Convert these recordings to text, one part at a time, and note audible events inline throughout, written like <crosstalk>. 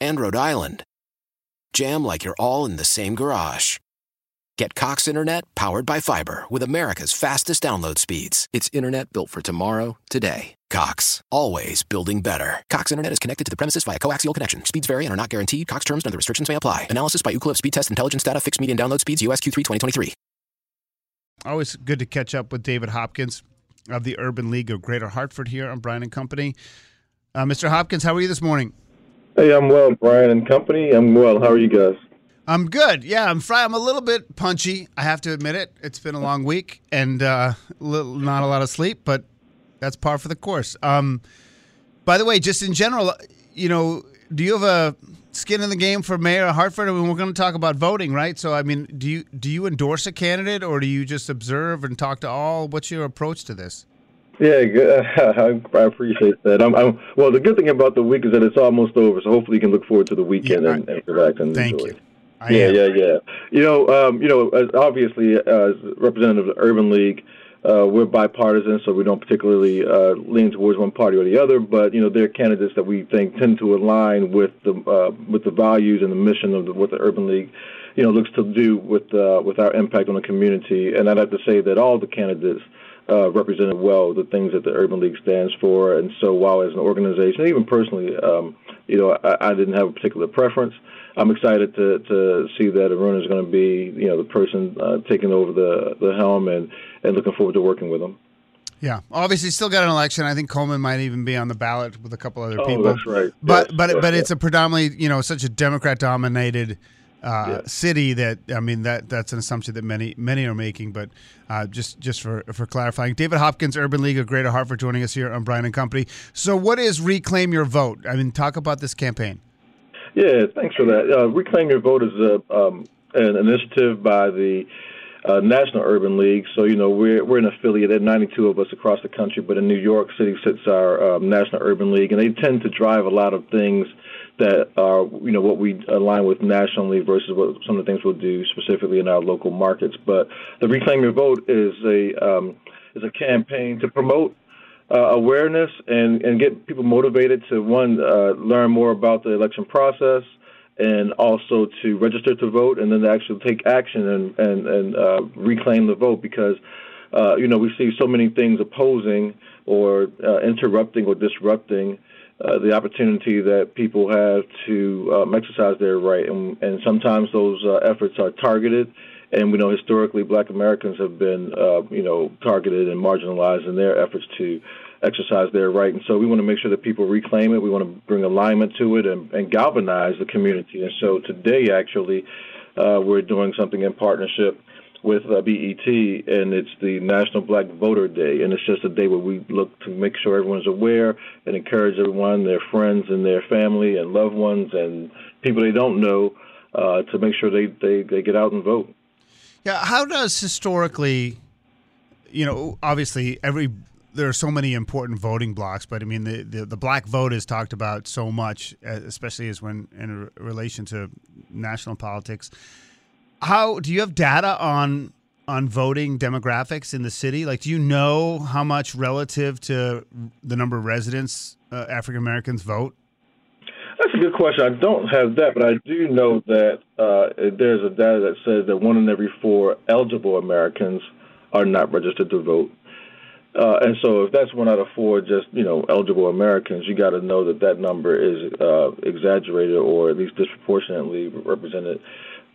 and Rhode Island jam like you're all in the same garage. Get Cox Internet powered by fiber with America's fastest download speeds. It's internet built for tomorrow, today. Cox, always building better. Cox Internet is connected to the premises via coaxial connection. Speeds vary and are not guaranteed. Cox terms and other restrictions may apply. Analysis by Ookla Speed Test Intelligence Data. Fixed median download speeds. USQ3 2023. Always good to catch up with David Hopkins of the Urban League of Greater Hartford here on Brian and Company. Uh, Mr. Hopkins, how are you this morning? Hey, I'm well, Brian and company. I'm well. How are you guys? I'm good. Yeah, I'm fry. I'm a little bit punchy. I have to admit it. It's been a long week and uh, little, not a lot of sleep, but that's par for the course. Um, by the way, just in general, you know, do you have a skin in the game for mayor of Hartford? I mean, we're going to talk about voting, right? So, I mean, do you do you endorse a candidate or do you just observe and talk to all? What's your approach to this? Yeah, good. <laughs> I appreciate that. I'm, I'm, well, the good thing about the week is that it's almost over, so hopefully you can look forward to the weekend Yeah, and, and relax and Thank enjoy. you. I yeah, am. yeah, yeah. You know, um, you know, as obviously as representative of the Urban League, uh, we're bipartisan, so we don't particularly uh, lean towards one party or the other. But you know, there are candidates that we think tend to align with the uh, with the values and the mission of the, what the Urban League, you know, looks to do with uh, with our impact on the community. And I'd have to say that all the candidates uh, represented well the things that the Urban League stands for. And so, while as an organization, even personally, um, you know, I, I didn't have a particular preference. I'm excited to to see that Arunan is going to be, you know, the person uh, taking over the the helm, and and looking forward to working with him. Yeah, obviously, still got an election. I think Coleman might even be on the ballot with a couple other Oh, people. that's right. But Yes, but yes, but yes. it's a predominantly you know such a Democrat dominated uh, Yeah. city that I mean that that's an assumption that many many are making. But uh, just just for for clarifying, David Hopkins, Urban League of Greater Hartford, joining us here on Brian and Company. So, what is Reclaim Your Vote? I mean, talk about this campaign. Yeah, thanks for that. Uh, Reclaim Your Vote is a, um, an initiative by the uh, National Urban League. So, you know, we're, we're an affiliate. There are 92 of us across the country, but in New York City sits our um, National Urban League, and they tend to drive a lot of things that are, you know, what we align with nationally versus what some of the things we'll do specifically in our local markets. But the Reclaim Your Vote is a um, is a campaign to promote uh, awareness and, and get people motivated to one uh, learn more about the election process and also to register to vote and then to actually take action and and, and uh, reclaim the vote because uh, you know we see so many things opposing or uh, interrupting or disrupting uh, the opportunity that people have to um, exercise their right. And, and sometimes those uh, efforts are targeted and we know historically black Americans have been, uh, you know, targeted and marginalized in their efforts to exercise their right. And so we want to make sure that people reclaim it. We want to bring alignment to it and, and galvanize the community. And so today, actually, uh, we're doing something in partnership with uh, BET, and it's the National Black Voter Day. And it's just a day where we look to make sure everyone's aware and encourage everyone, their friends and their family and loved ones and people they don't know, uh, to make sure they, they, they get out and vote. Yeah, how does historically, you know, obviously every there are so many important voting blocks, but I mean the, the, the black vote is talked about so much, uh, especially as when in relation to national politics. How do you have data on on voting demographics in the city? Like, do you know how much relative to the number of residents uh, African Americans vote? That's a good question. I don't have that, but I do know that uh, there's a data that says that one in every four eligible Americans are not registered to vote. Uh, and so, if that's one out of four, just you know, eligible Americans, you got to know that that number is uh, exaggerated or at least disproportionately represented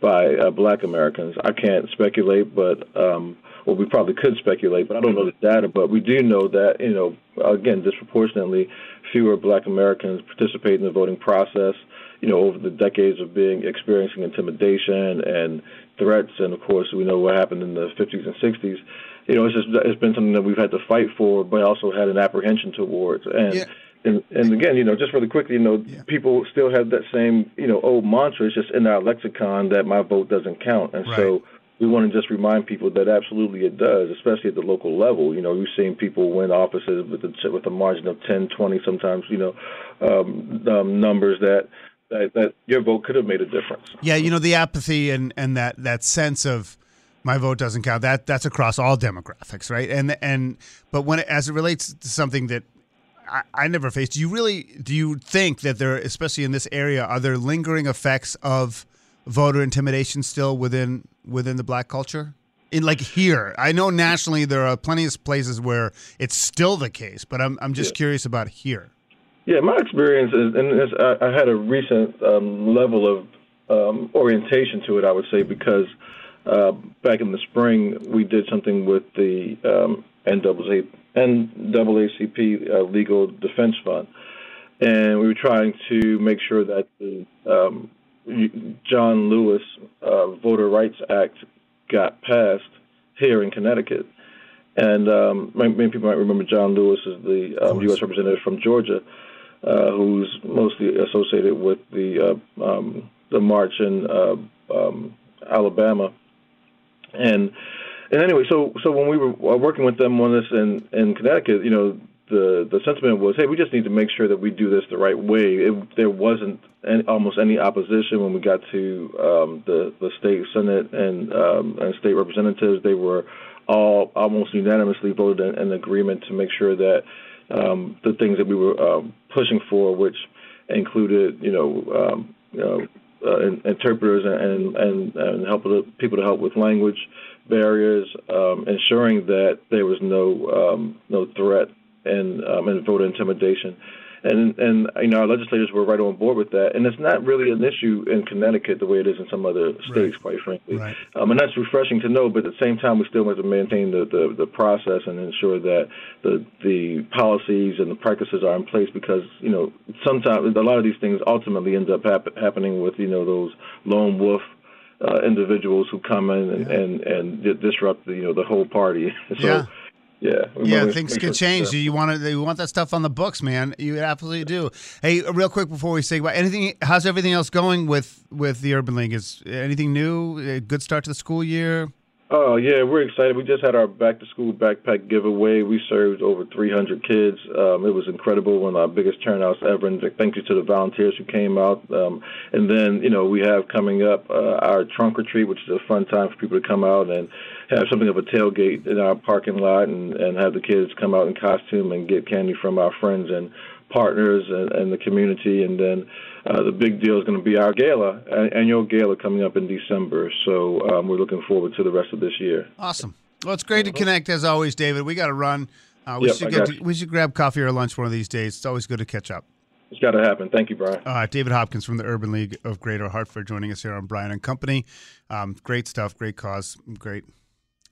by uh, Black Americans. I can't speculate, but um, well, we probably could speculate, but I don't know the data. But we do know that you know, again, disproportionately fewer Black Americans participate in the voting process. You know, over the decades of being experiencing intimidation and threats, and of course, we know what happened in the 50s and 60s you know, it's just it's been something that we've had to fight for, but also had an apprehension towards. And Yeah. and, and again, you know, just really quickly, you know, yeah. people still have that same, you know, old mantra. It's just in our lexicon that my vote doesn't count, and right. so we want to just remind people that absolutely it does, especially at the local level. You know, we've seen people win offices with a, with a margin of 10, 20, sometimes, you know, um, um, numbers that, that that your vote could have made a difference. Yeah, you know, the apathy and and that that sense of my vote doesn't count. That that's across all demographics, right? And and but when it, as it relates to something that I, I never faced, do you really do you think that there, especially in this area, are there lingering effects of voter intimidation still within within the black culture? In like here, I know nationally there are plenty of places where it's still the case, but I'm I'm just yeah. curious about here. Yeah, my experience is, and I, I had a recent um, level of um, orientation to it. I would say because uh, back in the spring we did something with the um, NAACP, NAACP uh, Legal Defense Fund, and we were trying to make sure that the um, John Lewis uh, Voter Rights Act got passed here in Connecticut. And um, many people might remember John Lewis as the um, U.S. representative from Georgia, uh, who's mostly associated with the uh, um, the march in uh, um, Alabama. And and anyway, so so when we were working with them on this in in Connecticut, you know, the the sentiment was, hey, we just need to make sure that we do this the right way. It, there wasn't any, almost any opposition when we got to um, the the state senate and um, and state representatives. They were all almost unanimously voted in, in agreement to make sure that um, the things that we were um, pushing for, which included, you know, um, you know, uh, interpreters and and and help people to help with language barriers, um, ensuring that there was no um, no threat and um, and voter intimidation. And and you know our legislators were right on board with that, and it's not really an issue in Connecticut the way it is in some other states, right. quite frankly. Right. Um, and that's refreshing to know. But at the same time, we still have to maintain the, the, the process and ensure that the the policies and the practices are in place because you know sometimes a lot of these things ultimately end up hap- happening with you know those lone wolf uh, individuals who come in and, yeah. and and disrupt the you know the whole party. <laughs> so yeah. Yeah, yeah, things could change. You want to, you want that stuff on the books, man. You absolutely do. Hey, real quick before we say goodbye, anything? How's everything else going with with the Urban League? Is anything new? A good start to the school year? Oh yeah, we're excited. We just had our back to school backpack giveaway. We served over 300 kids. Um, it was incredible, one of our biggest turnouts ever. And thank you to the volunteers who came out. Um, and then you know we have coming up uh, our trunk or treat, which is a fun time for people to come out and have something of a tailgate in our parking lot and, and have the kids come out in costume and get candy from our friends and partners and, and the community. And then uh, the big deal is going to be our gala, annual gala coming up in December. So um, we're looking forward to the rest of this year. Awesome. Well, it's great to connect as always, David. We got to run. Uh, we yep, should get to, we should grab coffee or lunch one of these days. It's always good to catch up. It's got to happen. Thank you, Brian. Uh, David Hopkins from the Urban League of Greater Hartford joining us here on Brian and Company. Um, great stuff, great cause, great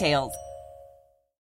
details.